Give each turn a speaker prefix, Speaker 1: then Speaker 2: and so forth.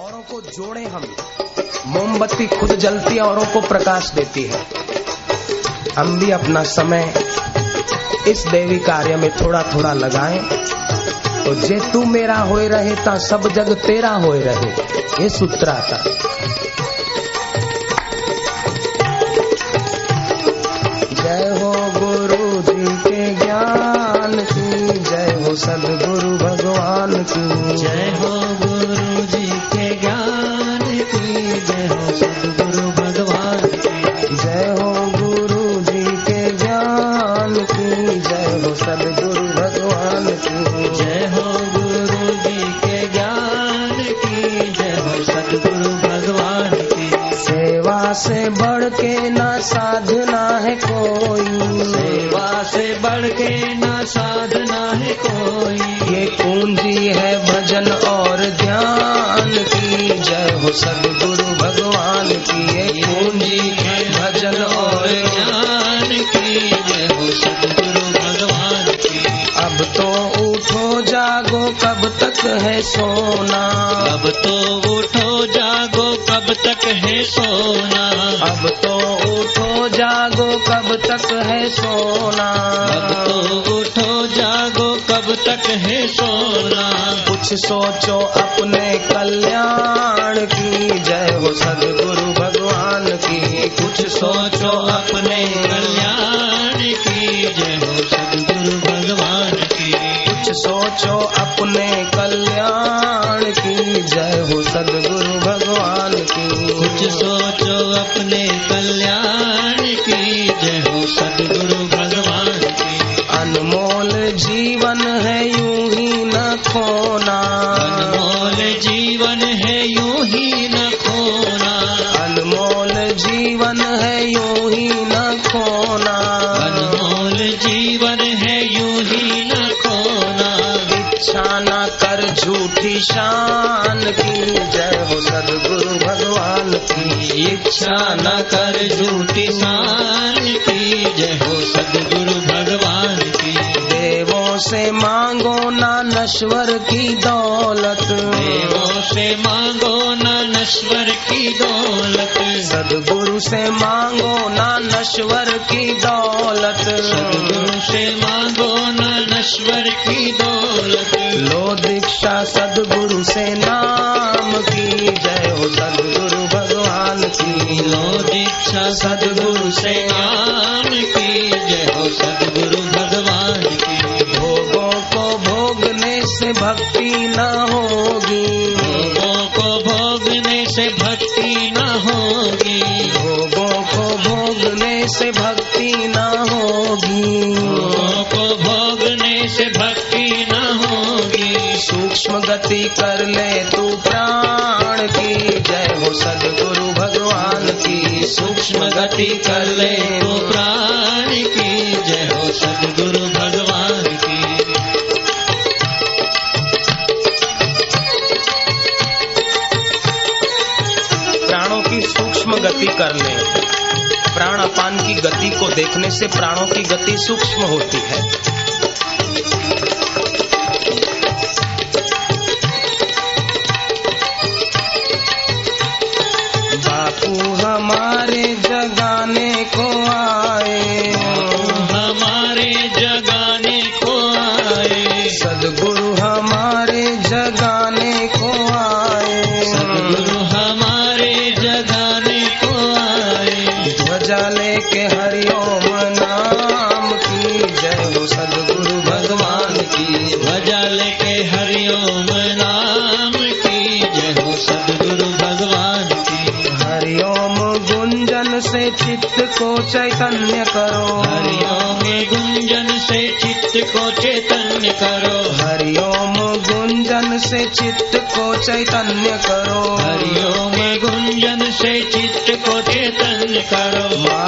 Speaker 1: औरों को जोड़े हम। मोमबत्ती खुद जलती औरों को प्रकाश देती है। हम भी अपना समय इस देवी कार्य में थोड़ा थोड़ा लगाएँ। तो जे तू मेरा होए रहे, ता सब जग तेरा होए रहे, ये सूत्र आता। जय हो गुरु जी के ज्ञान की, जय हो सदगुरु भगवान की।
Speaker 2: जय हो गुरु
Speaker 1: से बढ़ के ना साधना है कोई।
Speaker 2: सेवा से बढ़ के ना साधना है कोई।
Speaker 1: ये पूंजी है भजन और ध्यान की। जय हो सदगुरु भगवान की। ये पूंजी है भजन और
Speaker 2: ज्ञान की। जय हो सदगुरु भगवान की।
Speaker 1: अब तो उठो जागो कब तक है सोना।
Speaker 2: अब तो उठो कब तक है सोना?
Speaker 1: अब तो उठो जागो कब तक है सोना?
Speaker 2: अब तो उठो जागो कब तक है सोना?
Speaker 1: कुछ सोचो अपने कल्याण की जय हो सदगुरु भगवान की। कुछ
Speaker 2: सोचो अपने
Speaker 1: कुछ सोचो अपने कल्याण की। जय हो सदगुरु भगवान की।
Speaker 2: कुछ सोचो अपने कल्याण की। जय हो सदगुरु भगवान की।
Speaker 1: अनमोल जीवन है यूँ ही न खोना।
Speaker 2: अनमोल जीवन है यूँ ही न खोना।
Speaker 1: अनमोल जीवन है यूँ ही न खोना। शान की जय हो सदगुरु भगवान की।
Speaker 2: इच्छा न कर झूठी शान की। जय हो सदगुरु भगवान की।
Speaker 1: देवों से मांगो ना नश्वर की दौलत।
Speaker 2: देवों से मांगो न नश्वर की दौलत।
Speaker 1: सदगुरु से मांगो ना नश्वर की दौलत।
Speaker 2: सदगुरु से मांगो न नश्वर की दौलत।
Speaker 1: दीक्षा सदगुरु से नाम की जय हो सदगुरु भगवान की।
Speaker 2: लो दीक्षा सदगुरु से नाम की जय हो सदगुरु भगवान की।
Speaker 1: भोगों को भोगने से भक्ति न होगी।
Speaker 2: भोगों को भोगने से भक्ति न होगी।
Speaker 1: भोगों को भोगने से भक्ति न होगी। गति कर ले तू प्राण की। जय हो सदगुरु भगवान की।
Speaker 2: सूक्ष्म गति कर ले तो प्राण की। जय हो सदगुरु भगवान की।
Speaker 1: प्राणों की सूक्ष्म गति कर ले। प्राण अपान की गति को देखने से प्राणों की गति सूक्ष्म होती है। ध्वजा लेके हरिओम नाम की जय। हो सदगुरु भगवान की
Speaker 2: ध्वजा लेके हरिओम नाम की जय। हो सदगुरु भगवान की
Speaker 1: हरिओम गुंजन से चित्त को चैतन्य करो।
Speaker 2: हरिओम गुंजन से चित्त को चैतन्य करो।
Speaker 1: हरिओम गुंजन से चित्त को चैतन्य करो।
Speaker 2: हरिओम गुंजन से चित्त को करो
Speaker 1: माला